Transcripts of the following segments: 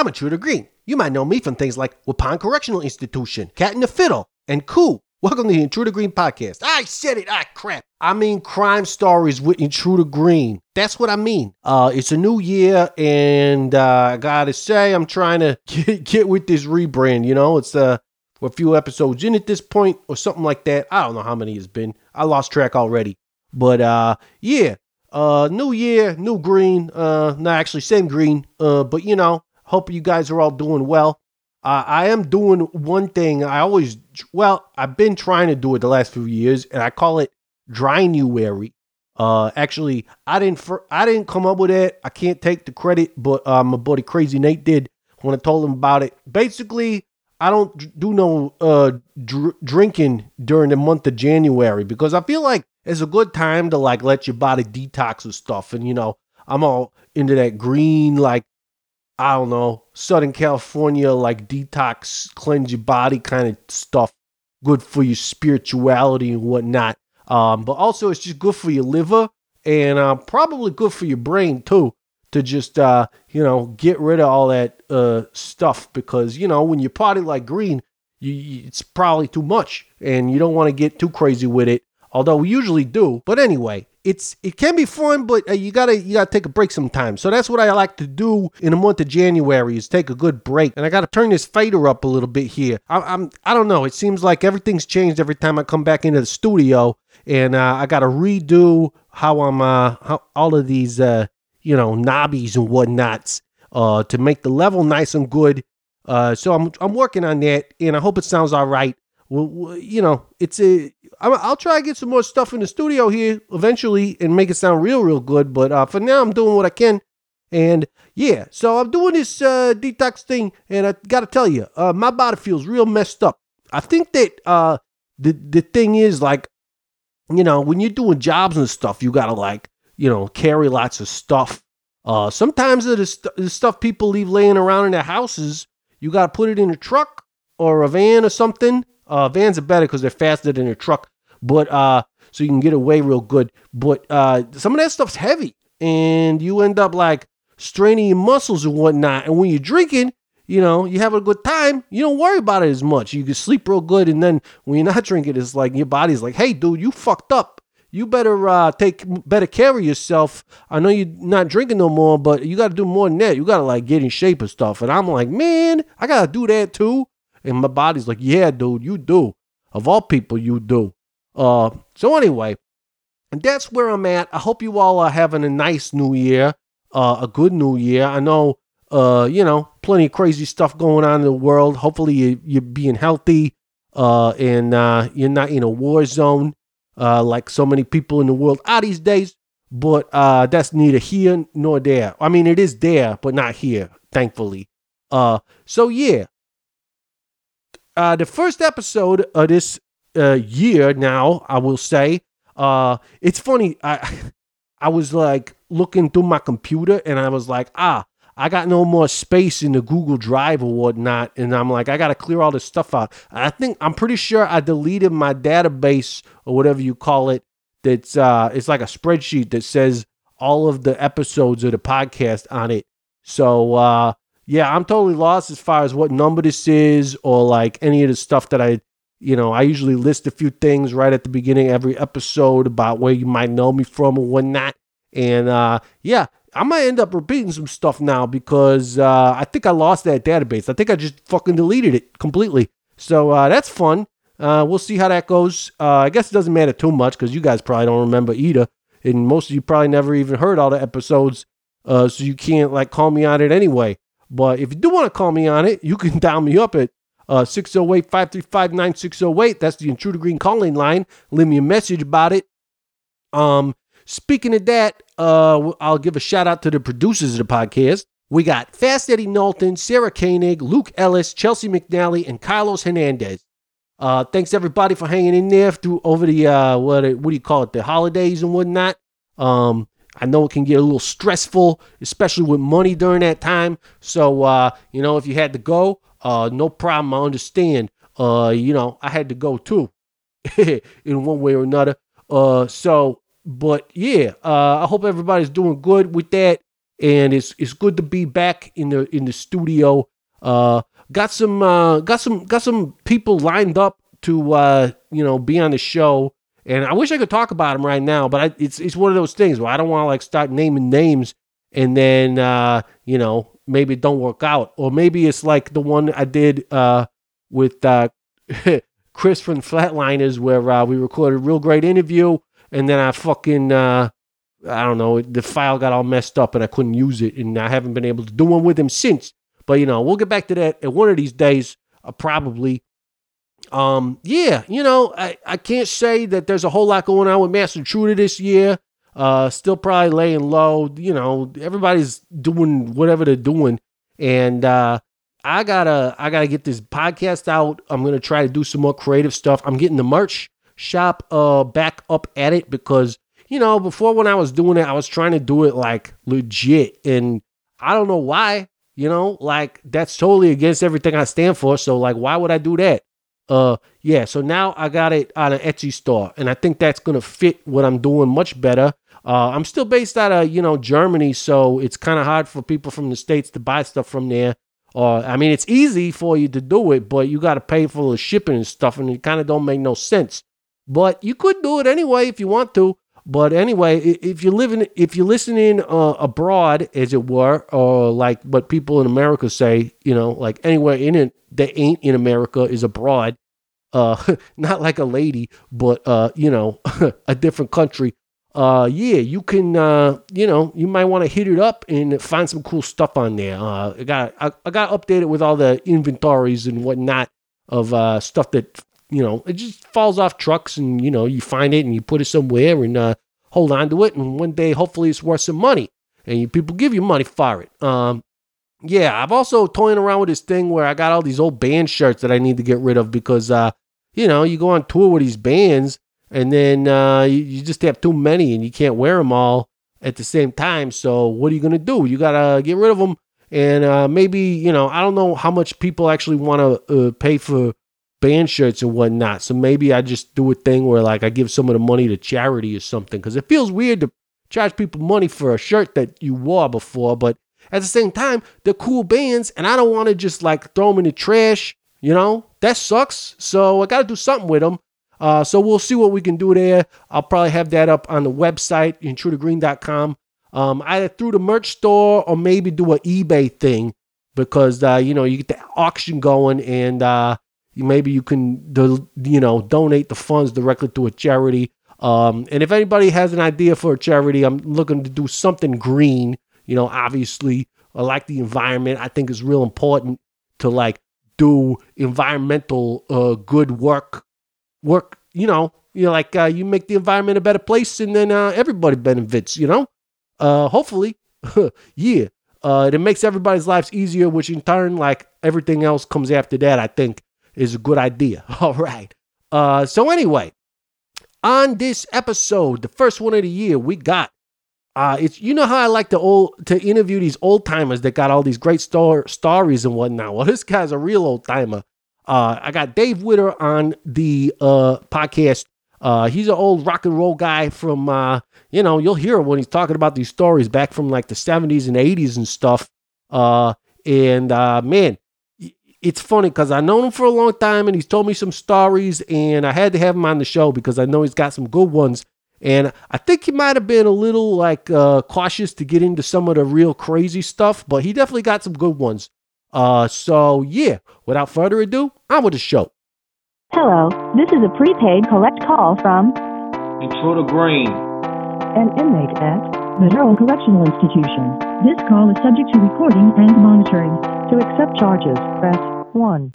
I'm Intruder Green. You might know me from things like Waupun Correctional Institution, Cat in the Fiddle, and Cool. Welcome to the Intruder Green podcast. I said it. I crap. I mean crime stories with Intruder Green. That's what I mean. Uh, it's a new year, and uh, I gotta say, I'm trying to get, get with this rebrand. You know, it's uh, a few episodes in at this point, or something like that. I don't know how many it's been. I lost track already. But uh, yeah, uh, new year, new green. Uh, not actually same green. Uh, but you know, hope you guys are all doing well. Uh, I am doing one thing. I always, well, I've been trying to do it the last few years, and I call it Drynuary. Uh, actually, I didn't, fir- I didn't come up with it. I can't take the credit, but uh, my buddy Crazy Nate did when I told him about it. Basically, I don't do no uh dr- drinking during the month of January because I feel like it's a good time to like let your body detox and stuff. And you know, I'm all into that green, like I don't know, Southern California, like detox, cleanse your body kind of stuff. Good for your spirituality and whatnot. Um, but also it's just good for your liver and uh, probably good for your brain too to just uh, you know get rid of all that uh, stuff because you know when you party like green, you, it's probably too much and you don't want to get too crazy with it. Although we usually do, but anyway, it's it can be fun, but uh, you gotta you gotta take a break sometimes. So that's what I like to do in the month of January is take a good break. And I gotta turn this fader up a little bit here. I, I'm I don't know. It seems like everything's changed every time I come back into the studio, and uh, I gotta redo how I'm uh how all of these uh you know knobbies and whatnots uh to make the level nice and good. Uh, so I'm I'm working on that, and I hope it sounds all right. Well, you know, it's a. I'll try to get some more stuff in the studio here eventually and make it sound real, real good. But uh, for now, I'm doing what I can, and yeah. So I'm doing this uh, detox thing, and I gotta tell you, uh, my body feels real messed up. I think that uh, the the thing is like, you know, when you're doing jobs and stuff, you gotta like, you know, carry lots of stuff. Uh, sometimes the, st- the stuff people leave laying around in their houses, you gotta put it in a truck or a van or something uh, vans are better because they're faster than a truck, but uh, so you can get away real good. But uh, some of that stuff's heavy, and you end up like straining your muscles and whatnot. And when you're drinking, you know, you have a good time. You don't worry about it as much. You can sleep real good, and then when you're not drinking, it's like your body's like, "Hey, dude, you fucked up. You better uh, take better care of yourself. I know you're not drinking no more, but you got to do more than that. You got to like get in shape and stuff." And I'm like, "Man, I got to do that too." And my body's like, yeah, dude, you do. Of all people, you do. Uh, so anyway, and that's where I'm at. I hope you all are having a nice new year, uh, a good new year. I know, uh, you know, plenty of crazy stuff going on in the world. Hopefully, you, you're being healthy, uh, and uh, you're not in a war zone, uh, like so many people in the world are these days. But uh, that's neither here nor there. I mean, it is there, but not here, thankfully. Uh, so yeah, uh, the first episode of this uh, year now, I will say, uh, it's funny. I I was like looking through my computer and I was like, ah, I got no more space in the Google Drive or whatnot. And I'm like, I got to clear all this stuff out. I think I'm pretty sure I deleted my database or whatever you call it. That's uh, it's like a spreadsheet that says all of the episodes of the podcast on it. So uh, yeah, I'm totally lost as far as what number this is or like any of the stuff that I, you know, I usually list a few things right at the beginning every episode about where you might know me from or whatnot. And uh, yeah, I might end up repeating some stuff now because uh, I think I lost that database. I think I just fucking deleted it completely. So uh, that's fun. Uh, we'll see how that goes. Uh, I guess it doesn't matter too much because you guys probably don't remember either. And most of you probably never even heard all the episodes. Uh, so you can't like call me on it anyway. But if you do want to call me on it, you can dial me up at uh, 608 535 9608. That's the Intruder Green calling line. Leave me a message about it. Um, speaking of that, uh, I'll give a shout out to the producers of the podcast. We got Fast Eddie Knowlton, Sarah Koenig, Luke Ellis, Chelsea McNally, and Carlos Hernandez. Uh, thanks everybody for hanging in there through over the uh, what what do you call it the holidays and whatnot. Um, I know it can get a little stressful, especially with money during that time. So, uh, you know, if you had to go, uh, no problem. I understand. Uh, you know, I had to go too, in one way or another. Uh, so, but yeah, uh, I hope everybody's doing good with that. and it's it's good to be back in the in the studio. Uh, got some uh, got some got some people lined up to uh, you know be on the show, and I wish I could talk about them right now, but I, it's it's one of those things where I don't want to like start naming names and then uh, you know maybe it don't work out, or maybe it's like the one I did uh, with uh, Chris from Flatliners, where uh, we recorded a real great interview, and then I fucking uh, I don't know the file got all messed up and I couldn't use it, and I haven't been able to do one with him since. But you know we'll get back to that at one of these days, uh, probably. Um, yeah, you know I I can't say that there's a whole lot going on with Masked Intruder this year. Uh, still probably laying low. You know, everybody's doing whatever they're doing, and uh, I gotta I gotta get this podcast out. I'm gonna try to do some more creative stuff. I'm getting the merch shop uh back up at it because you know before when I was doing it, I was trying to do it like legit, and I don't know why. You know, like that's totally against everything I stand for. So like, why would I do that? Uh, yeah. So now I got it on an Etsy store, and I think that's gonna fit what I'm doing much better. Uh, I'm still based out of you know Germany, so it's kind of hard for people from the states to buy stuff from there. Or uh, I mean, it's easy for you to do it, but you got to pay for the shipping and stuff, and it kind of don't make no sense. But you could do it anyway if you want to. But anyway, if you're living, if you're listening uh, abroad, as it were, or like what people in America say, you know, like anywhere in it that ain't in America is abroad. Uh, not like a lady, but uh, you know, a different country. Uh yeah you can uh you know you might want to hit it up and find some cool stuff on there. Uh i got I, I got updated with all the inventories and whatnot of uh stuff that you know it just falls off trucks and you know you find it and you put it somewhere and uh hold on to it and one day hopefully it's worth some money and you, people give you money for it. Um yeah i've also toying around with this thing where i got all these old band shirts that i need to get rid of because uh you know you go on tour with these bands and then uh, you, you, just have too many and you can't wear them all at the same time. So what are you gonna do? You gotta get rid of them, and uh, maybe you know I don't know how much people actually want to uh, pay for band shirts and whatnot. So maybe I just do a thing where like I give some of the money to charity or something because it feels weird to charge people money for a shirt that you wore before, but at the same time they're cool bands, and I don't want to just like throw them in the trash. You know that sucks. So I got to do something with them. Uh, so we'll see what we can do there. I'll probably have that up on the website, intrudergreen.com. Um, either through the merch store or maybe do an eBay thing because, uh, you know, you get the auction going and uh, maybe you can, you know, donate the funds directly to a charity. Um, and if anybody has an idea for a charity, I'm looking to do something green. You know, obviously, I like the environment. I think it's real important to like do environmental uh, good work work, you know, you know, like uh, you make the environment a better place and then uh, everybody benefits, you know? Uh, hopefully, yeah. Uh, it makes everybody's lives easier, which in turn, like everything else comes after that, I think is a good idea. All right. Uh, so anyway, on this episode, the first one of the year, we got uh, it's you know how I like to old to interview these old timers that got all these great star stories and whatnot. Well, this guy's a real old timer. Uh, I got Dave Witter on the uh, podcast. Uh, he's an old rock and roll guy from, uh, you know, you'll hear when he's talking about these stories back from like the 70s and 80s and stuff. Uh, and man, it's funny because I known him for a long time and he's told me some stories, and I had to have him on the show because I know he's got some good ones. And I think he might have been a little like uh, cautious to get into some of the real crazy stuff, but he definitely got some good ones. Uh, so yeah, without further ado, on with the show. Hello, this is a prepaid collect call from Intruder Green, an inmate at the Harrell Correctional Institution. This call is subject to recording and monitoring. To accept charges, press 1.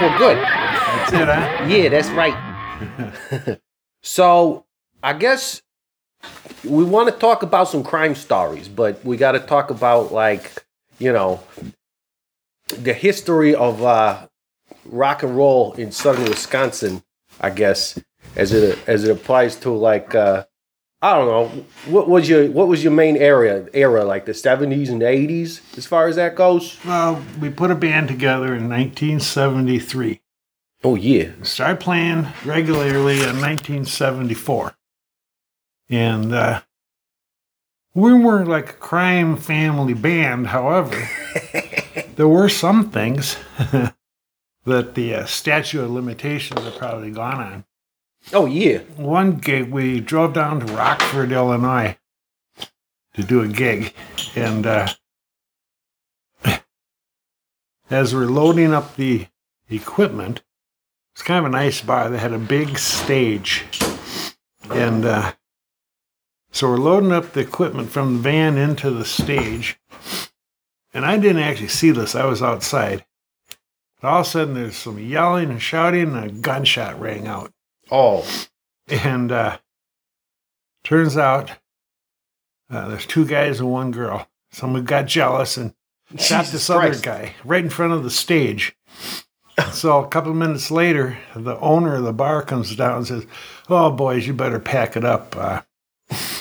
We're good. That's it, huh? Yeah, that's right. so I guess we want to talk about some crime stories, but we got to talk about like you know the history of uh, rock and roll in southern Wisconsin. I guess as it as it applies to like uh, I don't know what was your what was your main area era like the seventies and eighties as far as that goes. Well, we put a band together in 1973. Oh yeah, Started playing regularly in 1974. And uh, we weren't like a crime family band, however, there were some things that the uh, statute of limitations have probably gone on. Oh yeah. One gig, we drove down to Rockford, Illinois to do a gig. And uh, as we're loading up the equipment, it's kind of a nice bar. They had a big stage. And uh, so we're loading up the equipment from the van into the stage. And I didn't actually see this, I was outside. All of a sudden, there's some yelling and shouting, and a gunshot rang out. Oh And uh, turns out uh, there's two guys and one girl. Someone got jealous and shot this other guy right in front of the stage. so a couple of minutes later, the owner of the bar comes down and says, "Oh, boys, you better pack it up. Uh,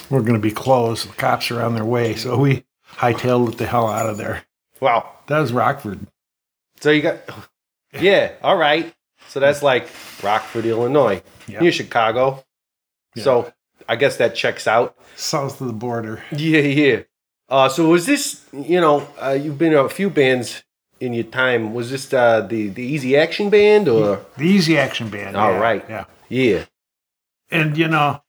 we're going to be closed. The cops are on their way." So we hightailed it the hell out of there. Wow. That was Rockford. So you got, yeah, all right. So that's like Rockford, Illinois, Yeah. near Chicago. So I guess that checks out. South of the border. Yeah, yeah. Uh, so was this, you know, uh, you've been a few bands in your time. Was this uh, the the Easy Action Band or? The Easy Action Band. All yeah, right. Yeah. Yeah. And you know,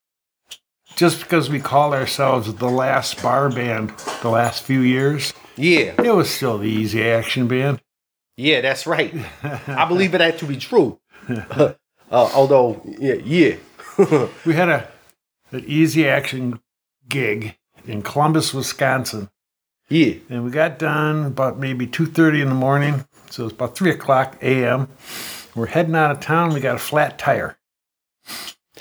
just because we call ourselves the last bar band the last few years, Yeah. it was still the Easy Action Band. Yeah, that's right. I believe that to be true. uh, although, yeah, yeah. We had a an Easy Action gig in Columbus, Wisconsin, yeah. and we got done about maybe two thirty in the morning. So it's about three o'clock a.m. We're heading out of town. We got a flat tire.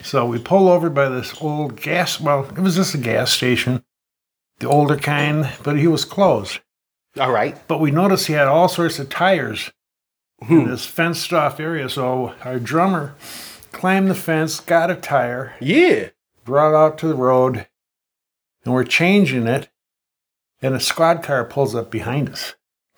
So we pull over by this old gas. Well, it was just a gas station, the older kind, but he was closed. All right. But we noticed he had all sorts of tires in this fenced off area. So our drummer climbed the fence, got a tire, Yeah. brought it out to the road, and we're changing it. And a squad car pulls up behind us.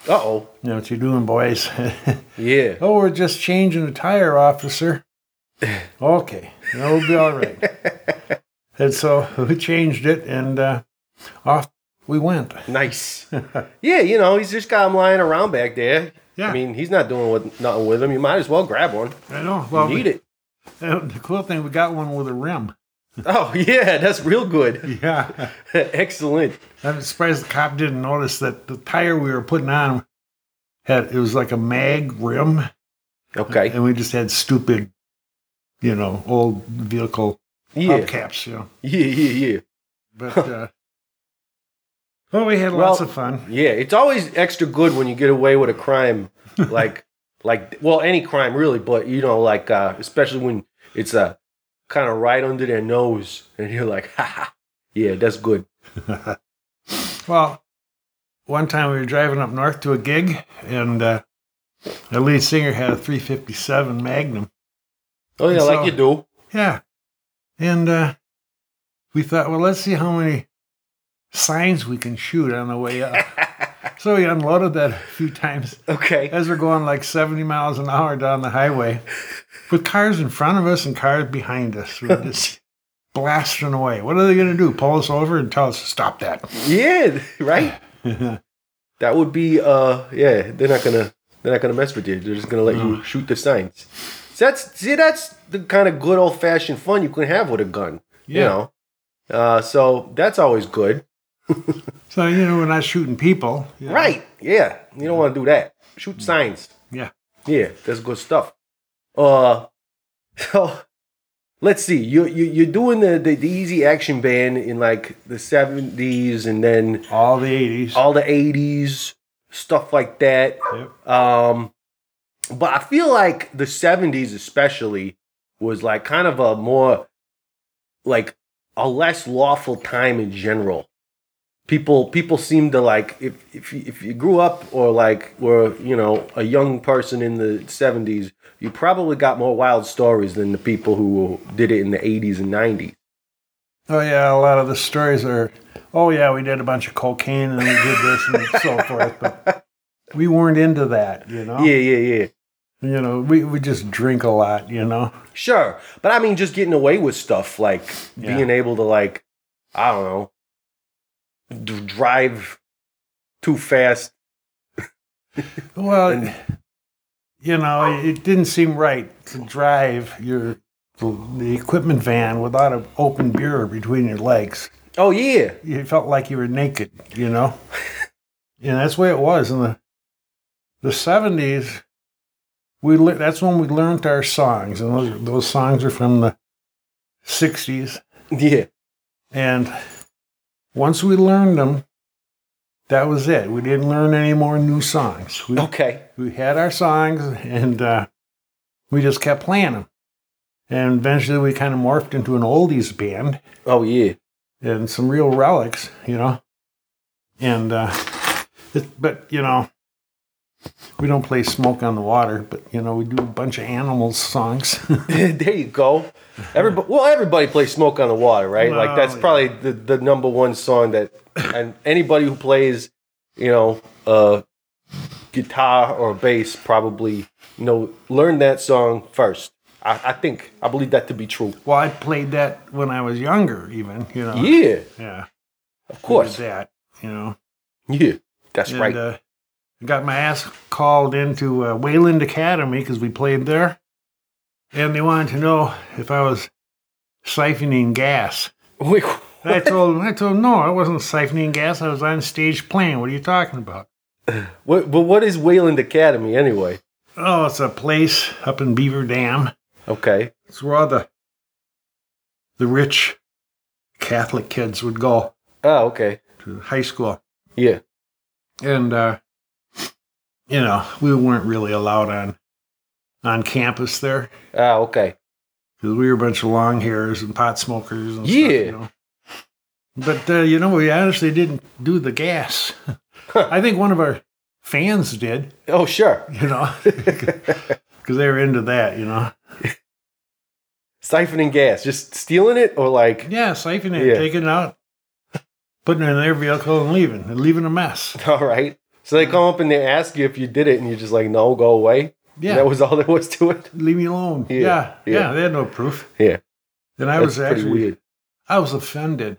Uh oh. You know what you're doing, boys? Yeah. oh, we're just changing the tire, officer. okay, that'll be all right. and so we changed it, and uh, off we went. Nice. yeah, you know, he's just got him lying around back there. Yeah. I mean, he's not doing with, nothing with him. You might as well grab one. I know. Well, you need it. The cool thing, we got one with a rim. Oh, yeah, that's real good. Yeah. Excellent. I'm surprised the cop didn't notice that the tire we were putting on had it was like a mag rim, Okay. and we just had stupid, you know, old vehicle Yeah. hubcaps, you know. Yeah, yeah, yeah. But uh, well, we had Well- lots of fun. Yeah, it's always extra good when you get away with a crime like like well any crime really, but you know like uh especially when it's uh kind of right under their nose and you're like, ha ha. Yeah, that's good. Well, one time we were driving up north to a gig, and uh, the lead singer had a 357 Magnum. Oh yeah, So- like you do. Yeah. And uh, we thought, well, let's see how many signs we can shoot on the way up. so we unloaded that a few times Okay. as we're going like 70 miles an hour down the highway with cars in front of us and cars behind us. We're just blasting away. What are they going to do? Pull us over and tell us to stop that? Yeah, right? That would be uh yeah, they're not gonna they're not gonna mess with you. They're just gonna let you shoot the signs. So that's see that's the kind of good old fashioned fun you can have with a gun. You know. Uh so that's always good. So, you know, we're not shooting people. you know. Right. Yeah. You don't want to do that. Shoot signs. Yeah. Yeah, that's good stuff. Uh so let's see. You you you're doing the, the, the easy action band in like the seventies and then All the 80s. all the eighties, stuff like that. Yep. Um but I feel like the 70s especially was like kind of a more like a less lawful time in general. People people seem to like if if you, if you grew up or like were, you know, a young person in the 70s, you probably got more wild stories than the people who did it in the 80s and 90s. Oh yeah, a lot of the stories are. Oh yeah, we did a bunch of cocaine and we did this and so forth, but we weren't into that, you know. Yeah, yeah, yeah. You know, we we just drink a lot, you know. Sure. But I mean just getting away with stuff like Yeah. being able to like I don't know drive too fast. Well, you know, it didn't seem right to drive your the equipment van without an open beer between your legs. Oh yeah. You felt like you were naked, you know. and that's the way it was in the the seventies. We le- that's when we learned our songs, and those those songs are from the sixties. Yeah. And once we learned them, that was it. We didn't learn any more new songs. We, Okay. we had our songs, and uh, we just kept playing them. And eventually, we kind of morphed into an oldies band Oh yeah. and some real relics, you know. And uh, it, but you know, we don't play "Smoke on the Water," but you know, we do a bunch of animals songs. there you go. Everybody, well, everybody plays "Smoke on the Water," right? like that's Well, probably the, the number one song that, and anybody who plays, you know, uh, guitar or bass probably, you know, learn that song first. I, I think I believe that to be true. well, I played that when I was younger, even you know. Yeah, Yeah, of course. that, you know. Yeah, that's and, right. Uh, I got my ass called into uh, Wayland Academy because we played there, and they wanted to know if I was siphoning gas. Wait, I told them, I told them, no, I wasn't siphoning gas. I was on stage playing. What are you talking about? what, but what is Wayland Academy anyway? Oh, it's a place up in Beaver Dam. Okay. It's where all the the rich Catholic kids would go Oh, okay. to high school, Yeah. and uh, you know we weren't really allowed on on campus there Ah, okay. because we were a bunch of long hairs and pot smokers. And Yeah. stuff, you know. But uh, you know, we honestly didn't do the gas. I think one of our fans did, Oh, sure. you know, because they were into that, you know. Siphoning gas, just stealing it or like, Yeah, siphoning it, Yeah. taking it out, putting it in their vehicle and leaving, and leaving a mess. all right. So they come up and they ask you if you did it, and you're just like, no, go away. Yeah, That was all there was to it. leave me alone. Yeah, Yeah, yeah, yeah. they had no proof. Yeah. And I That's was actually, weird. I was offended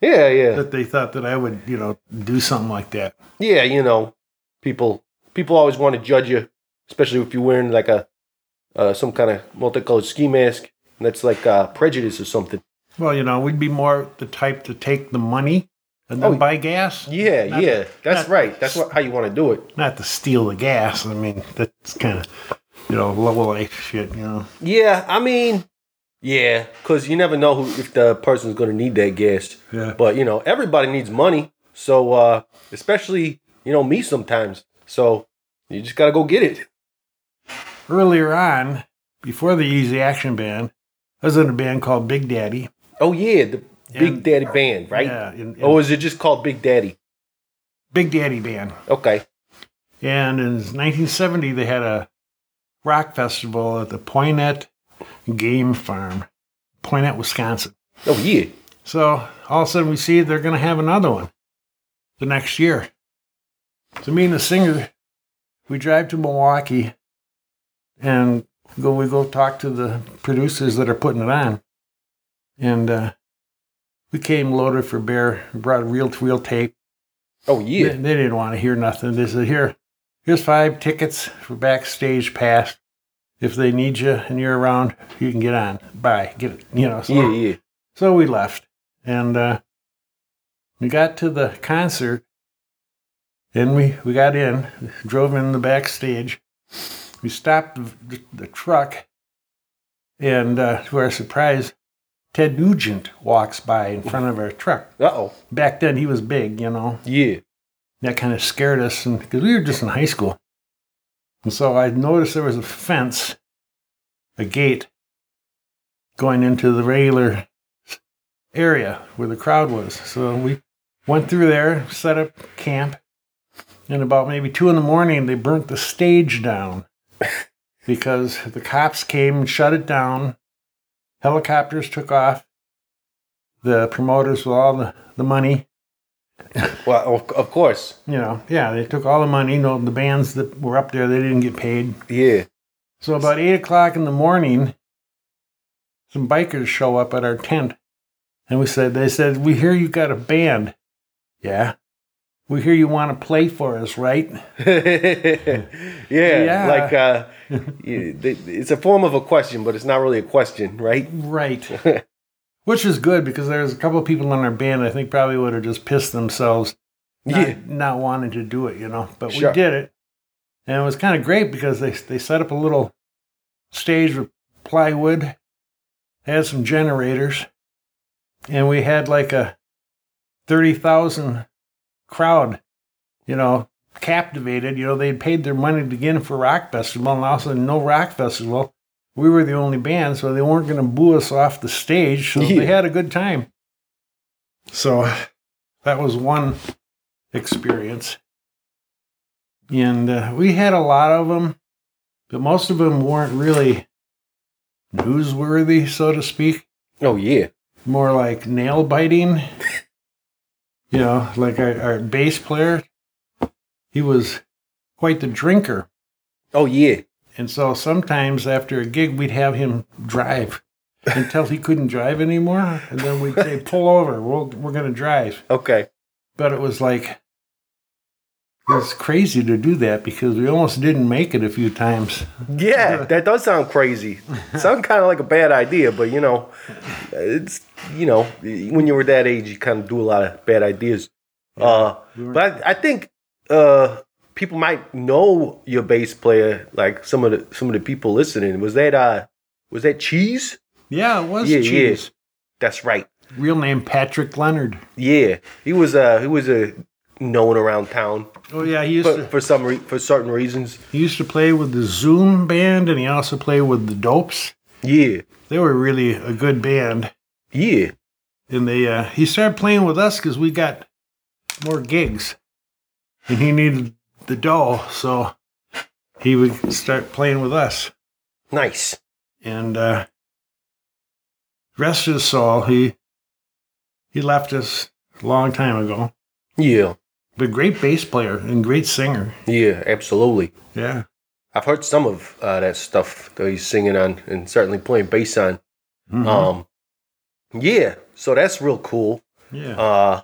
Yeah, yeah, that they thought that I would, you know, do something like that. yeah. You know, people people always want to judge you, especially if you're wearing like a uh, some kind of multicolored ski mask. That's like uh, prejudice or something. Well, you know, we'd be more the type to take the money and then Oh, buy gas. Yeah, Not- yeah. That's not- right. That's what, how you want to do it. Not to steal the gas. I mean, that's kind of, you know, low life shit, you know. Yeah, I mean, yeah, because you never know who, if the person's going to need that gas. Yeah. But you know, everybody needs money. So uh especially, you know, me sometimes. So you just gotta go get it. Earlier on, before the Easy Action Band, I was in a band called Big Daddy. Oh yeah, the Big And- Daddy Band, right? Yeah. in- Or is it just called Big Daddy? Big Daddy Band. Okay. And in 1970, they had a rock festival at the Poynette Game Farm, Poynette, Wisconsin. Oh yeah. So all of a sudden we see they're going to have another one the next year. So me and the singer, we drive to Milwaukee and go. We go talk to the producers that are putting it on, and uh, we came loaded for bear. Brought reel to reel tape. Oh They, yeah. they didn't want to hear nothing. They said, "Here, here's five tickets for backstage pass. If they need you and you're around, you can get on. Bye. Get it. You know." So Yeah, yeah. so we left, and uh, we got to the concert, and we, we got in, drove in the backstage. We stopped the, the truck, and uh, to our surprise, Ted Nugent walks by in front of our truck. Uh oh. Back then, he was big, you know. Yeah. That kind of scared us, and because we were just in high school. And so I noticed there was a fence, a gate going into the regular area where the crowd was. So we went through there, set up camp, and about maybe two in the morning, they burnt the stage down because the cops came and shut it down. Helicopters took off. The promoters with all the, the money, Well, of, of course. you know, yeah, they took all the money. You know, the bands that were up there, they didn't get paid. Yeah. So about eight o'clock in the morning, some bikers show up at our tent, and we said, "They said we hear you got a band, yeah. We hear you want to play for us, right? yeah, Yeah. like uh, it's a form of a question, but it's not really a question, right? Right. Which is good because there's a couple of people in our band I think probably would have just pissed themselves, not, Yeah. not wanting to do it, you know. But Sure. we did it, and it was kind of great because they they set up a little stage with plywood, had some generators, and we had like a thirty thousand crowd, you know, captivated. You know, they'd paid their money to get in for rock festival, and all of a sudden, no rock festival. We were the only band, so they weren't going to boo us off the stage. So Yeah. they had a good time. So that was one experience. And uh, we had a lot of them, but most of them weren't really newsworthy, so to speak. Oh yeah. More like nail biting. you know, like our, our bass player, he was quite the drinker. Oh yeah. And so sometimes after a gig, we'd have him drive until he couldn't drive anymore. And then we'd say, pull over, we'll, we're going to drive. Okay. But it was like, it was crazy to do that because we almost didn't make it a few times. Yeah, that does sound crazy. Sound kind of like a bad idea, but you know, it's you know, when you were that age, you kind of do a lot of bad ideas. Uh, we but I, I think uh, people might know your bass player, like some of the some of the people listening. Was that uh, was that Cheese? Yeah, it was Yeah, yeah. cheese. That's right. Real name Patrick Leonard. Yeah, he was uh, he was a known around town Oh yeah, he used for, to for some re- for certain reasons. he used to play with the Zoom band, and he also played with the Dopes. Yeah, They were really a good band. yeah. and they uh, he started playing with us because we got more gigs, and he needed the dough, so he would start playing with us. Nice. And uh, rest of his soul, he he left us a long time ago. Yeah, But great bass player and great singer. yeah. Absolutely. Yeah, I've heard some of uh, that stuff that he's singing on and certainly playing bass on. Mhm. Um, yeah, so that's real cool. yeah. Uh,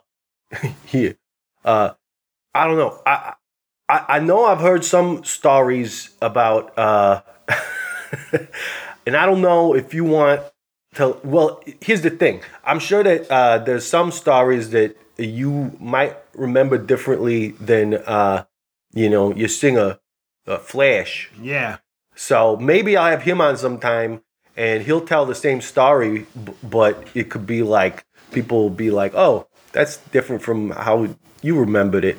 yeah. Uh, I don't know. I, I I know I've heard some stories about, uh, and I don't know if you want to. Well, here's the thing. I'm sure that uh, there's some stories that you might remember differently than, uh, you know, your singer, uh, Flash. yeah. So maybe I'll have him on sometime and he'll tell the same story, but it could be like people will be like, oh, that's different from how you remembered it.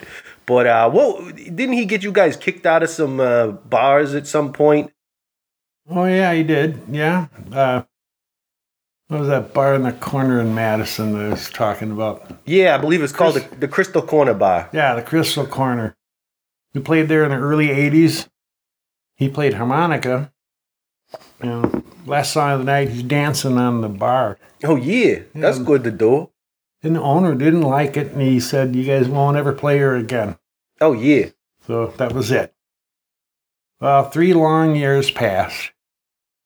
But uh, well, didn't he get you guys kicked out of some uh, bars at some point? Oh yeah, he did. Yeah. Uh, what was that bar in the corner in Madison that I was talking about? Yeah, I believe it's called Chris- the, the Crystal Corner Bar. Yeah, the Crystal Corner. We played there in the early 80s. He played harmonica. And last song of the night, he's dancing on the bar. Oh yeah, that's Yeah. good to do. And the owner didn't like it, and he said, You guys won't ever play here again. Oh yeah, So that was it. Well, three long years passed.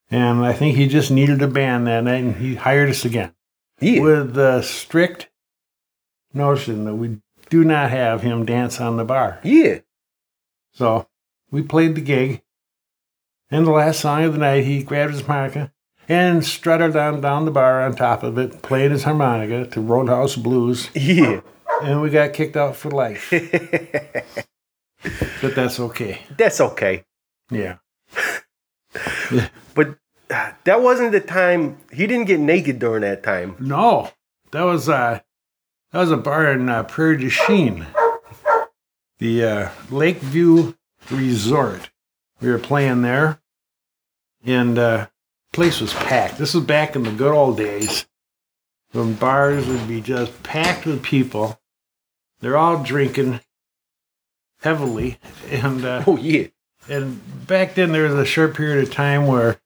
And I think he just needed a band that night, and he hired us again. yeah. With the strict notion that we do not have him dance on the bar. Yeah. So we played the gig. And the last song of the night, he grabbed his harmonica and strutted on down the bar on top of it, playing his harmonica to Roadhouse Blues. Yeah. And we got kicked out for life. but that's okay. That's okay. Yeah. But uh, that wasn't the time. He didn't get naked during that time. No, that was uh, that was a bar in uh, Prairie du Chien, the uh, Lakeview Resort. We were playing there, and uh, place was packed. This was back in the good old days when bars would be just packed with people. They're all drinking heavily, and uh, Oh yeah. and back then there was a short period of time where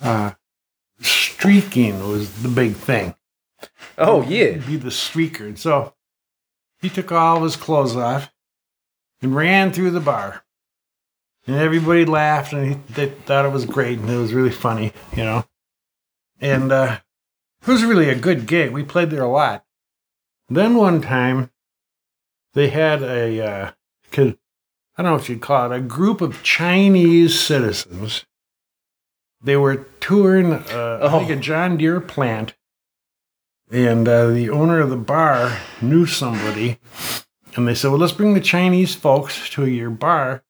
uh, streaking was the big thing. Oh yeah. Be the streaker. And so he took all of his clothes off and ran through the bar. And everybody laughed and they thought it was great and it was really funny, you know. And uh, it was really a good gig. We played there a lot. Then one time they had a, uh, I don't know what you'd call it, a group of Chinese citizens. They were touring, uh, I think, Oh. a John Deere plant and uh, the owner of the bar knew somebody, and they said, "Well, let's bring the Chinese folks to your bar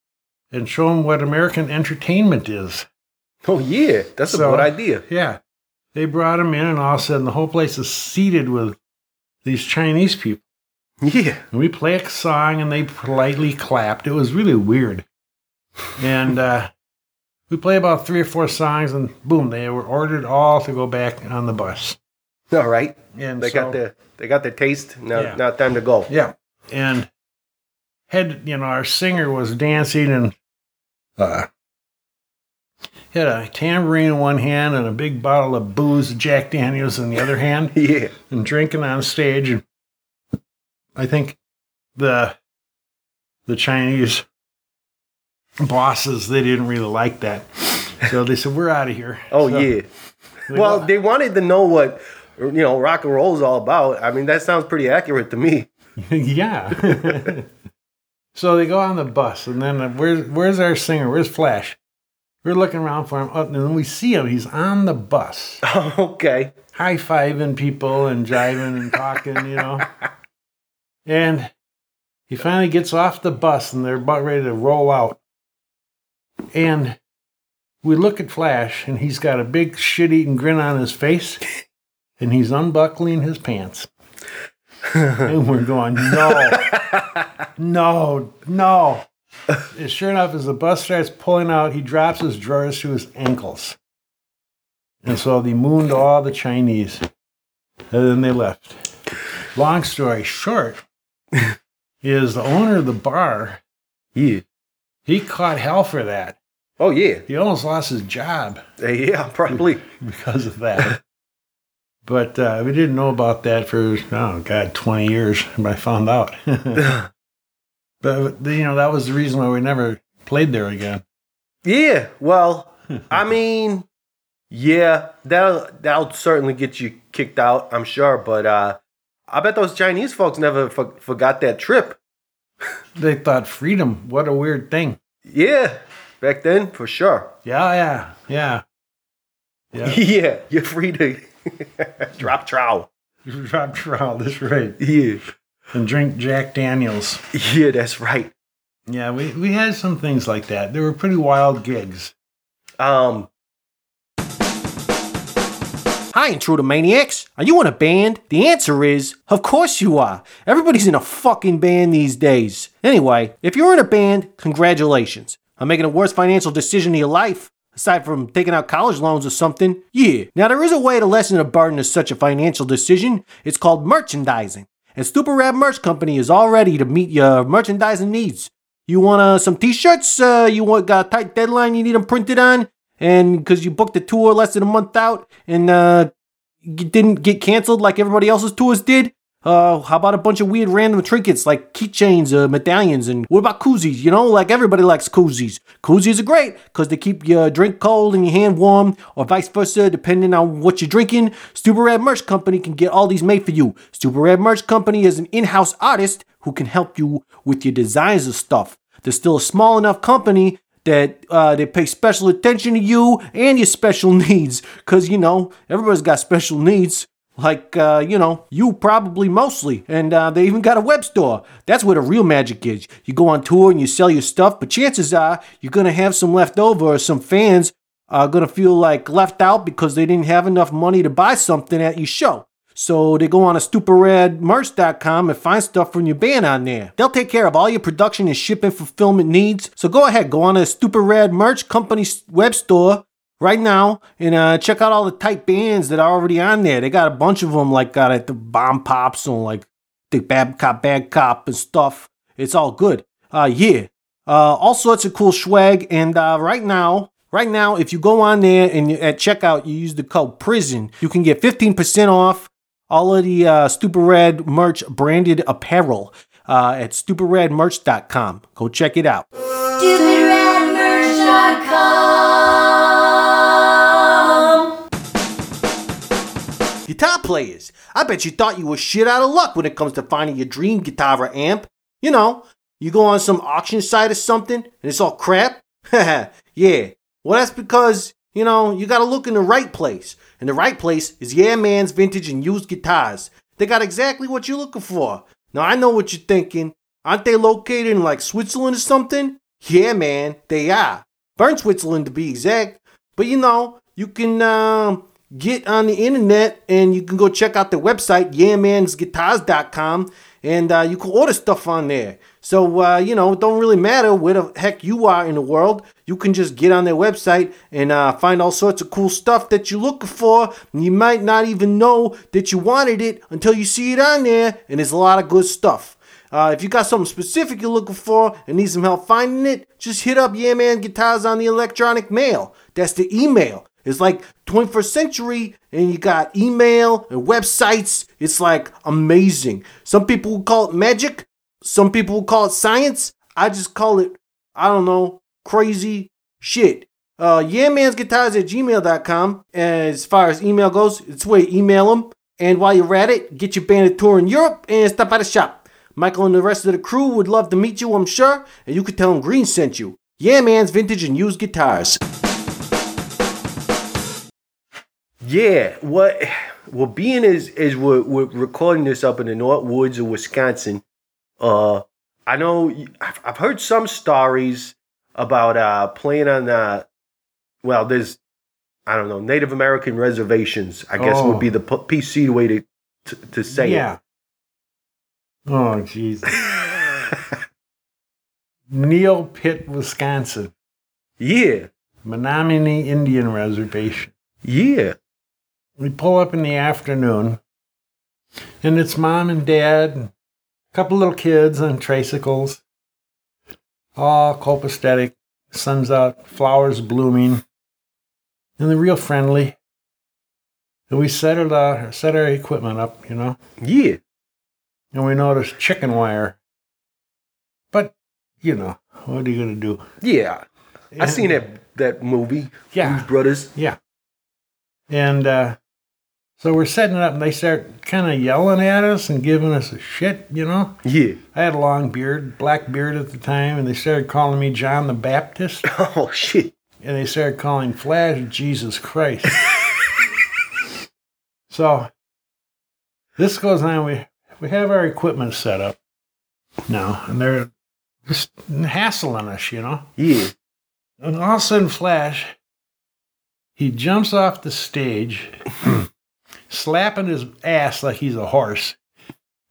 and show them what American entertainment is." Oh yeah. That's a good idea. Yeah, they brought them in, and all of a sudden, the whole place is seated with these Chinese people. Yeah. And we play a song, and they politely clapped. It was really weird, and uh, we play about three or four songs, and boom, they were ordered all to go back on the bus. All right. And They so- got their they got the taste. Now Yeah. now time to go. Yeah. And had you know, our singer was dancing and uh he had a tambourine in one hand and a big bottle of booze, Jack Daniels in the other hand, Yeah. and drinking on stage. And I think the the Chinese bosses they didn't really like that. So they said, We're out of here. Oh So yeah. they Well, they wanted to know what you know rock and roll is all about. I mean, that sounds pretty accurate to me. yeah. so they go on the bus, and then uh, where's where's our singer? Where's Flash? We're looking around for him, and then we see him. He's on the bus, okay. high fiving people and jiving and talking, you know. And he finally gets off the bus, and they're about ready to roll out. And we look at Flash, and he's got a big shit-eating grin on his face, and he's unbuckling his pants. And we're going, no, no, no. And sure enough, as the bus starts pulling out, he drops his drawers to his ankles. And so they mooned all the Chinese. And then they left. Long story short, is the owner of the bar, Yeah. he caught hell for that. Oh yeah. He almost lost his job Yeah, probably. because of that. But uh, we didn't know about that for, oh, God, 20 years. And I found out. but, you know, that was the reason why we never played there again. Yeah. Well, I mean, yeah, that'll that'll certainly get you kicked out, I'm sure. But uh I bet those Chinese folks never for- forgot that trip. They thought freedom, what a weird thing. Yeah, back then for sure. Yeah, yeah, yeah. Yeah. Yeah, you're free to drop trow. Drop trowel, that's right. Yeah, And drink Jack Daniels. yeah, that's right. Yeah, we, we had some things like that. They were pretty wild gigs. Um, Hi, Intruder Maniacs. Are you in a band? The answer is, of course you are. Everybody's in a fucking band these days. Anyway, if you're in a band, congratulations. I'm making the worst financial decision of your life. Aside from taking out college loans or something, yeah. Now, there is a way to lessen the burden of such a financial decision. It's called merchandising. And Stupid Rad Merch Company is all ready to meet your merchandising needs. You want uh, some t-shirts? Uh, you want got a tight deadline you need them printed on? And because you booked a tour less than a month out and uh, didn't get canceled like everybody else's tours did? Uh, how about a bunch of weird random trinkets like keychains, uh, medallions, and what about koozies? You know, like everybody likes koozies. Koozies are great because they keep your drink cold and your hand warm, or vice versa, depending on what you're drinking. Stupid Rad Merch Company can get all these made for you. Stupid Rad Merch Company is an in-house artist who can help you with your designs of stuff. They're still a small enough company that uh, they pay special attention to you and your special needs. Because, you know, everybody's got special needs. Like, uh, you know, you probably mostly. And uh, they even got a web store. That's where the real magic is. You go on tour and you sell your stuff, but chances are you're going to have some left over or some fans are going to feel like left out because they didn't have enough money to buy something at your show. So they go on to stupidradmerch.com and find stuff from your band on there. They'll take care of all your production and shipping fulfillment needs. So go ahead, go on to Stupid Merch Company's web store right now and uh, check out all the tight bands that are already on there. They got a bunch of them like got at the Bomb Pops and like the Bad Cop, Bad Cop and stuff. It's all good. Uh, yeah. Uh, all sorts of cool swag. And uh, right now, right now, if you go on there and at checkout, you use the code PRISON, you can get 15% off all of the uh, Stupid Rad merch branded apparel uh, at stupidradmerch.com. Go check it out. StupidRadMerch.com. Guitar players, I bet you thought you were shit out of luck when it comes to finding your dream guitar or amp. You know, you go on some auction site or something and it's all crap. yeah, well, that's because, you know, you gotta look in the right place. And the right place is Yeah Man's Vintage and Used Guitars. They got exactly what you're looking for. Now, I know what you're thinking. Aren't they located in like Switzerland or something? Yeah, man, they are. Bern, Switzerland to be exact. But you know, you can um, get on the internet and you can go check out the website, yamansguitars.com and uh, you can order stuff on there. So, uh, you know, it don't really matter where the heck you are in the world. You can just get on their website and uh, find all sorts of cool stuff that you're looking for. And you might not even know that you wanted it until you see it on there, and there's a lot of good stuff. Uh, if you got something specific you're looking for and need some help finding it, just hit up Yeah Guitars on the electronic mail. That's the email. It's like 21st century, and you got email and websites. It's like amazing. Some people call it magic. Some people call it science. I just call it, I don't know, crazy shit. Uh, yeahmansguitars at gmail.com. As far as email goes, it's where you email them. And while you're at it, get your band a tour in Europe and stop by the shop. Michael and the rest of the crew would love to meet you, I'm sure, and you could tell them Green sent you. Yeah, man's vintage and used guitars. Yeah, what? Well, being as as we're, we're recording this up in the North Woods of Wisconsin, uh, I know I've, I've heard some stories about uh playing on uh, well, there's I don't know Native American reservations. I guess Oh. would be the p- PC way to to, to say it. yeah. Oh, jeez. Neopit, Wisconsin. Yeah, Menominee Indian Reservation. yeah. We pull up in the afternoon, and it's mom and dad, and a couple little kids on tricycles, all copacetic, sun's out, flowers blooming, and they're real friendly. And we set it out, set our equipment up, you know, Yeah. and we noticed chicken wire. But, you know, what are you going to do? Yeah. I seen that that movie. Yeah. Blues Brothers. Yeah. And uh, so we're setting it up, and they start kind of yelling at us and giving us a shit, you know. Yeah. I had a long beard, black beard at the time, and they started calling me John the Baptist, Oh shit. and they started calling Flash Jesus Christ. so this goes on. We we have our equipment set up now, and they're just hassling us, you know. Yeah. And all of a sudden, Flash, he jumps off the stage, slapping his ass like he's a horse,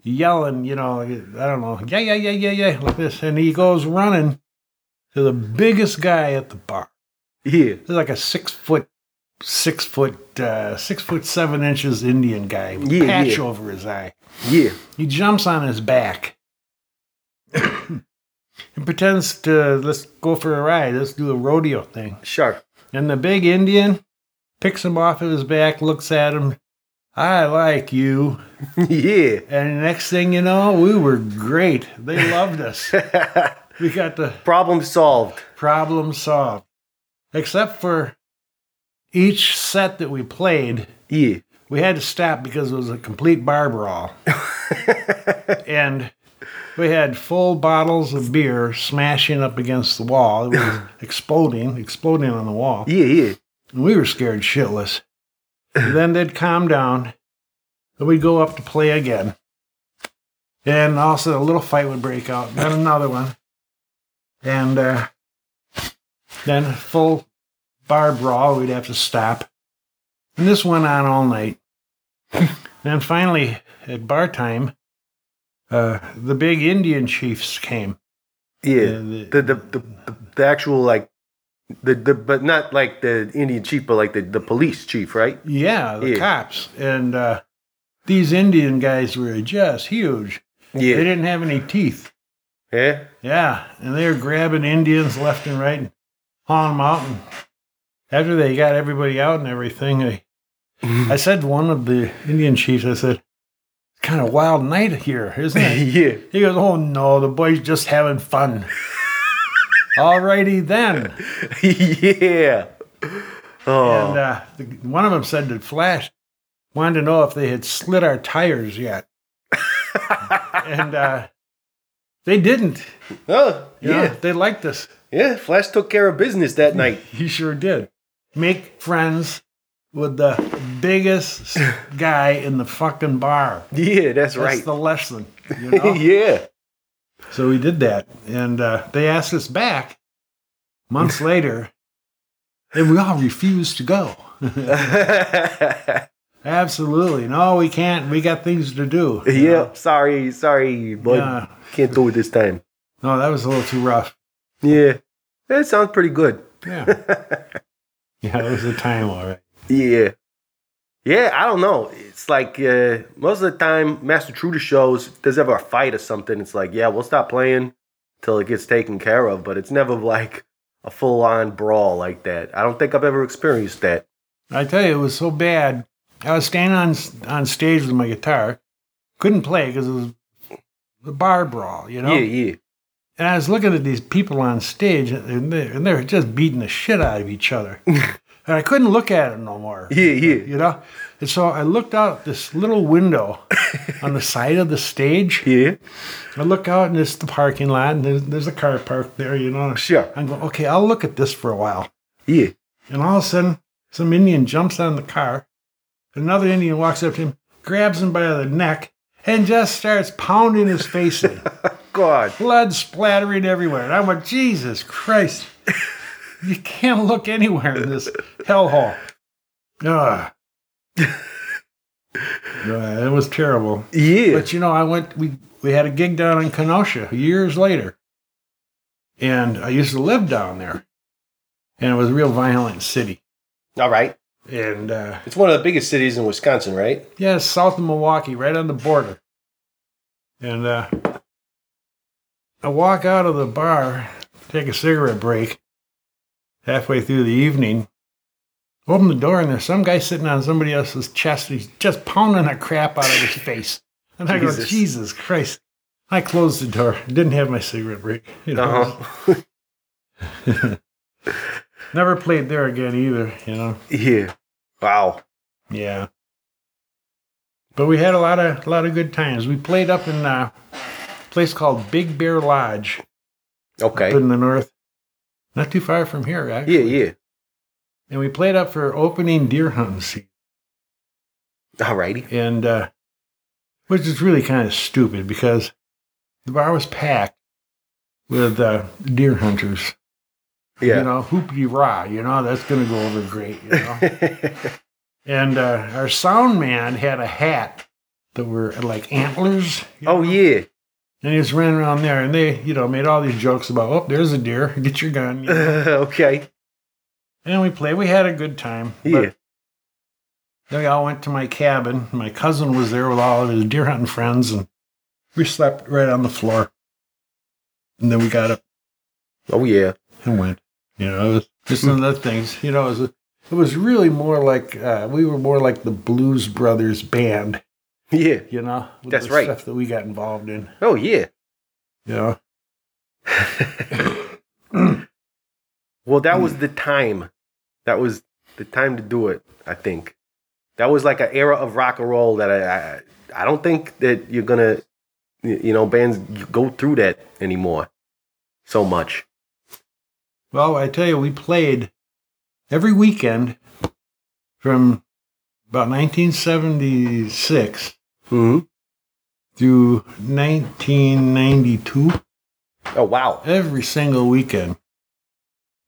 yelling, you know, I don't know, yeah, yeah, yeah, yeah, yeah, like this. And he goes running to the biggest guy at the bar. Yeah. He's like a six foot, six foot, uh, six foot seven inches Indian guy with Yeah, patch yeah. over his eye. Yeah. He jumps on his back and pretends to let's go for a ride. Let's do a rodeo thing. Sure. And the big Indian picks him off of his back, looks at him. I like you. yeah. And next thing you know, we were great. They loved us. we got the Problem solved. problem solved. Except for each set that we played, Yeah. we had to stop because it was a complete bar brawl. and we had full bottles of beer smashing up against the wall. It was exploding, exploding on the wall. Yeah. Yeah. And we were scared shitless. And then they'd calm down. Then we'd go up to play again. And also a little fight would break out. Then another one. And uh, then full bar brawl. We'd have to stop. And this went on all night. Then finally, at bar time, uh, the big Indian chiefs came. Yeah, the- the, the, the, the, the actual like the, the but not like the Indian chief, but like the, the police chief, right? Yeah, the Yeah. cops. And uh, these Indian guys were just huge. Yeah, They didn't have any teeth. yeah, Yeah, and they were grabbing Indians left and right and hauling them out. And after they got everybody out and everything, I, I said to one of the Indian chiefs, I said, it's kind of wild night here, isn't it? yeah. He goes, oh no, the boys just having fun. Alrighty then. yeah. Oh, And uh, the, one of them said that Flash wanted to know if they had slit our tires yet. and uh, they didn't. oh You know, yeah, they liked us. yeah. Flash took care of business that night. He sure did. Make friends with the biggest guy in the fucking bar. Yeah, that's, That's right. That's the lesson. You know? yeah. So we did that. And uh, they asked us back months later, and we all refused to go. Absolutely. No, we can't. We got things to do. you yeah. Sorry, sorry, but Yeah. can't do it this time. No, that was a little too rough. Yeah, that sounds pretty good. Yeah. yeah, it was a time, all right. Yeah. Yeah, I don't know. It's like uh, most of the time, Masked Intruder shows, if there's ever a fight or something, it's like, yeah, we'll stop playing till it gets taken care of, but it's never like a full on brawl like that. I don't think I've ever experienced that. I tell you, it was so bad. I was standing on on stage with my guitar, couldn't play because it was the bar brawl, you know. Yeah, yeah. And I was looking at these people on stage, and they, and they were just beating the shit out of each other. and I couldn't look at them no more. Yeah, yeah. You know? And so I looked out this little window on the side of the stage. Yeah. I look out, and it's the parking lot, and there's, there's a car parked there, you know. Sure. I'm going, okay, I'll look at this for a while. Yeah. And all of a sudden, some Indian jumps on the car. Another Indian walks up to him, grabs him by the neck, and just starts pounding his face in. God. Blood splattering everywhere. And I went, Jesus Christ. You can't look anywhere in this hellhole. Ugh. Yeah, it was terrible. Yeah. But you know, I went. We we had a gig down in Kenosha years later, and I used to live down there, and it was a real violent city. All right. And uh, It's one of the biggest cities in Wisconsin, right? yeah, south of Milwaukee, right on the border. And uh, I walk out of the bar, take a cigarette break. Halfway through the evening, open the door, and there's some guy sitting on somebody else's chest. He's just pounding the crap out of his face. And I go, Jesus. Jesus Christ. I closed the door. Didn't have my cigarette break. You know, Uh-huh. Never played there again either, you know. yeah. Wow. Yeah. But we had a lot of a lot of good times. We played up in uh, a place called Big Bear Lodge Okay. up in the north. Not too far from here, actually. yeah. Yeah. And we played up for opening deer hunting season. All righty. And uh, which is really kind of stupid because the bar was packed with uh, deer hunters. Yeah. You know, hoopty rah, you know, that's gonna go over great, you know. and uh, our sound man had a hat that were like antlers. oh, know? yeah. And he just ran around there, and they, you know, made all these jokes about, oh, there's a deer, get your gun. you know. okay. and we played. We had a good time. Yeah. Then we all went to my cabin. My cousin was there with all of his deer hunting friends, and we slept right on the floor. And then we got up Oh, yeah. and went. You know, it was just those things. You know, it was, it was really more like uh, we were more like the Blues Brothers band. Yeah. You know, That's the right. Stuff that we got involved in. Oh, yeah. Know, well, that was the time. That was the time to do it, I think. That was like an era of rock and roll that I, I, I don't think that you're going to, you know, bands go through that anymore so much. Well, I tell you, we played every weekend from about 1976 hmm through 1992. Oh, wow. Every single weekend.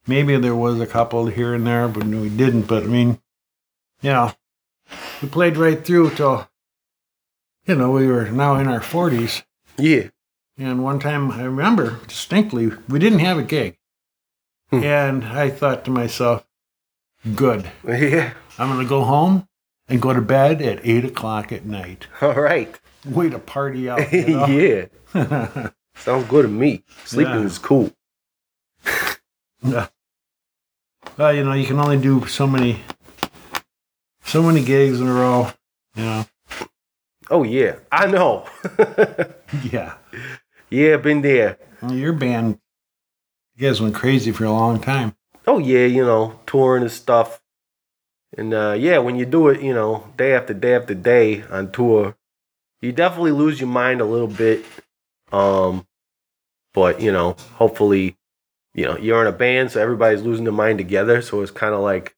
Maybe there was a couple here and there, but we didn't. But I mean, you know, we played right through till you know, we were now in our 40s. Yeah. And one time I remember distinctly, we didn't have a gig. Hmm. And I thought to myself, good. Yeah. I'm going to go home and go to bed at 8 o'clock at night. All right. Way to party out. You know? yeah. Sounds good to me. Sleeping Yeah. is cool. Yeah. Well, you know, you can only do so many, so many gigs in a row. You know. Oh yeah, I know. Yeah. yeah, been there. Your band, you guys went crazy for a long time. Oh yeah, you know, touring and stuff. And uh, yeah, when you do it, you know, day after day after day on tour, you definitely lose your mind a little bit. Um, but you know, hopefully, you know, you're in a band, so everybody's losing their mind together. So it's kind of like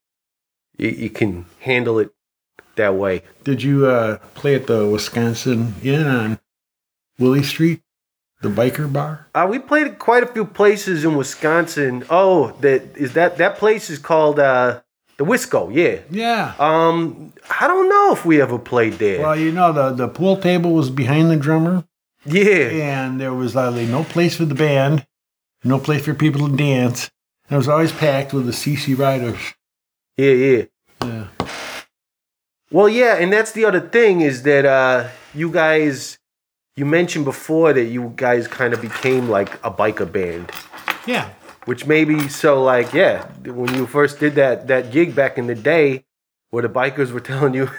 you, you can handle it that way. Did you uh, play at the Wisconsin Inn on Willie Street, the biker bar? Uh, we played quite a few places in Wisconsin. Oh, that is that that place is called uh, the Wisco. Yeah. Yeah. Um, I don't know if we ever played there. Well, you know, the, the pool table was behind the drummer, yeah. and there was literally no place for the band, no place for people to dance. And it was always packed with the CC Riders. Yeah, yeah. Yeah. Well, yeah, and that's the other thing is that uh, you guys, you mentioned before that you guys kind of became like a biker band, Yeah. Which maybe so like yeah, when you first did that that gig back in the day, where the bikers were telling you,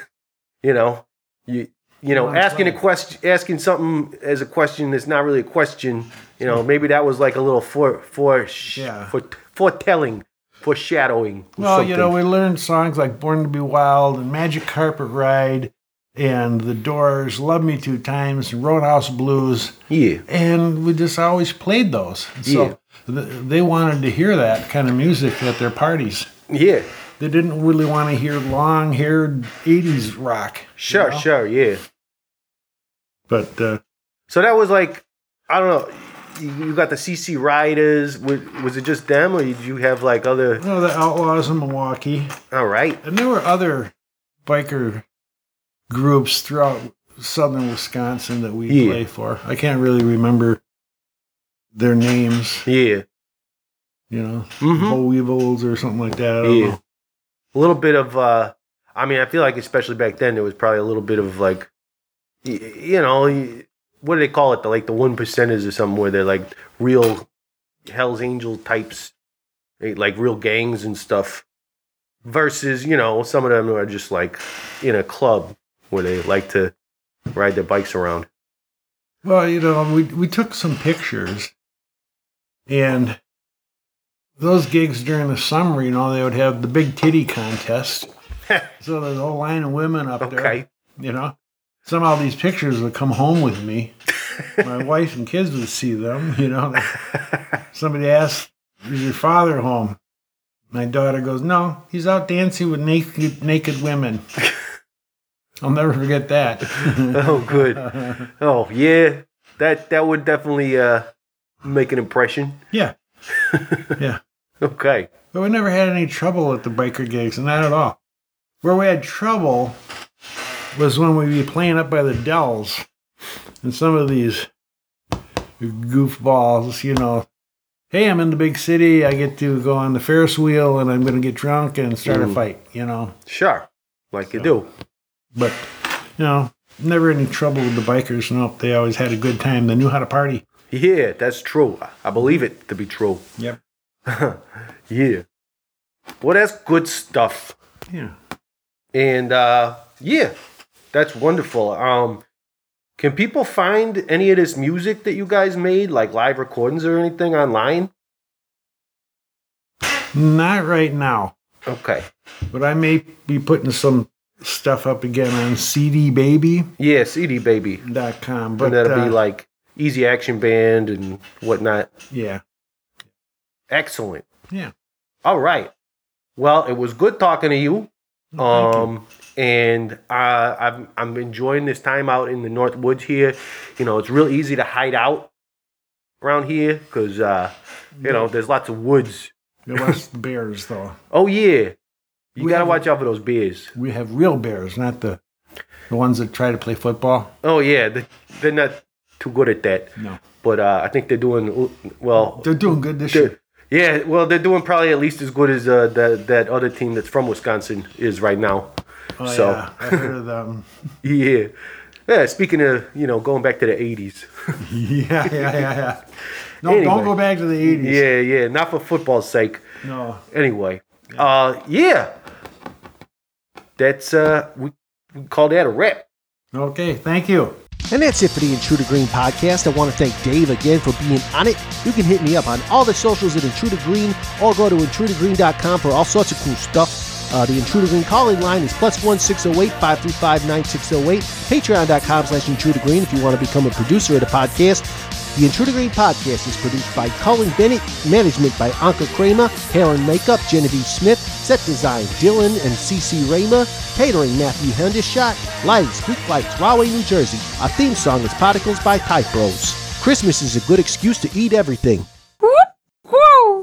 you know, you you know asking a question, asking something as a question that's not really a question, you know, maybe that was like a little for for Yeah. for foretelling, foreshadowing. Well, you know, we learned songs like Born to Be Wild and Magic Carpet Ride and The Doors, Love Me Two Times, Roadhouse Blues. yeah, And we just always played those. So th- they wanted to hear that kind of music at their parties. yeah. They didn't really want to hear long haired 80s rock. you Sure, know? sure, yeah. But uh, So that was like, I don't know. You you got the CC Riders. Was, it just them, or did you have like other? you know, the Outlaws in Milwaukee. All right. And there were other biker groups throughout southern Wisconsin that we Yeah. play for. I can't really remember their names, Yeah. you know, Mhm. Boll Weevils or something like that. Yeah. know. A little bit of. uh I mean, I feel like especially back then there was probably a little bit of like, y- you know, what do they call it? The like the one percenters or something where they're like real Hell's Angel types, eh, like real gangs and stuff. Versus, you know, some of them are just like in a club where they like to ride their bikes around. Well, you know, we we took some pictures, and those gigs during the summer, you know, they would have the big titty contest. so there's a whole line of women up there. Okay. You know, somehow these pictures would come home with me. My wife and kids would see them. You know, somebody asked, "Is your father home?" My daughter goes, "No, he's out dancing with naked naked women." I'll never forget that. Oh, good. Oh, yeah. That that would definitely uh, make an impression. yeah, yeah. Okay. But we never had any trouble at the biker gigs, not at all. Where we had trouble was when we'd be playing up by the Dells, and some of these goofballs, you know, hey, I'm in the big city, I get to go on the Ferris wheel, and I'm going to get drunk and start a Mm. fight, you know. Sure. Like you do. But, you know, never any trouble with the bikers. Nope, they always had a good time. They knew how to party. Yeah, that's true. I believe it to be true. Yep. yeah. Well, that's good stuff. Yeah. And uh, yeah, that's wonderful. Um, can people find any of this music that you guys made, like live recordings or anything, online? Not right now. Okay. But I may be putting some stuff up again on CD Baby. Yeah, CD baby. But and that'll uh, be like Easy Action Band and whatnot. yeah, Excellent. yeah. All right. Well, it was good talking to you. Thank you. Um, and uh, I'm I'm enjoying this time out in the North Woods here. You know, it's real easy to hide out around here because uh, you know there's lots of woods. There was bears though. Oh yeah, you We gotta have- watch out for those bears. We have real bears, not the The ones that try to play football. Oh yeah, they- they're not too good at that. No. But uh, I think they're doing well. They're doing good this year. yeah, well, they're doing probably at least as good as uh, that that other team that's from Wisconsin is right now. Oh, so yeah. I heard of them. yeah, yeah. Speaking of you know going back to the '80s. yeah, yeah, yeah, yeah. No, Anyway. don't go back to the 80s. Yeah, yeah. Not for football's sake. No. Anyway, uh, yeah. That's uh, we, we call that a wrap. Okay, thank you. And that's it for the Intruder Green podcast. I want to thank Dave again for being on it. You can hit me up on all the socials at Intruder Green or go to intrudergreen.com for all sorts of cool stuff. Uh, the Intruder Green calling line is plus one six zero eight five three five nine six zero eight. Patreon.com slash Intruder Green if you want to become a producer of the podcast. The Intruder Green podcast is produced by Colin Bennett, management by Anka Kramer, hair and makeup Genevieve Smith, set design Dylan and CC Raymer, catering Matthew Hendershot, lights Greek Lights, Rahway, New Jersey. Our theme song is Particles by Type Bros. Christmas is a good excuse to eat everything.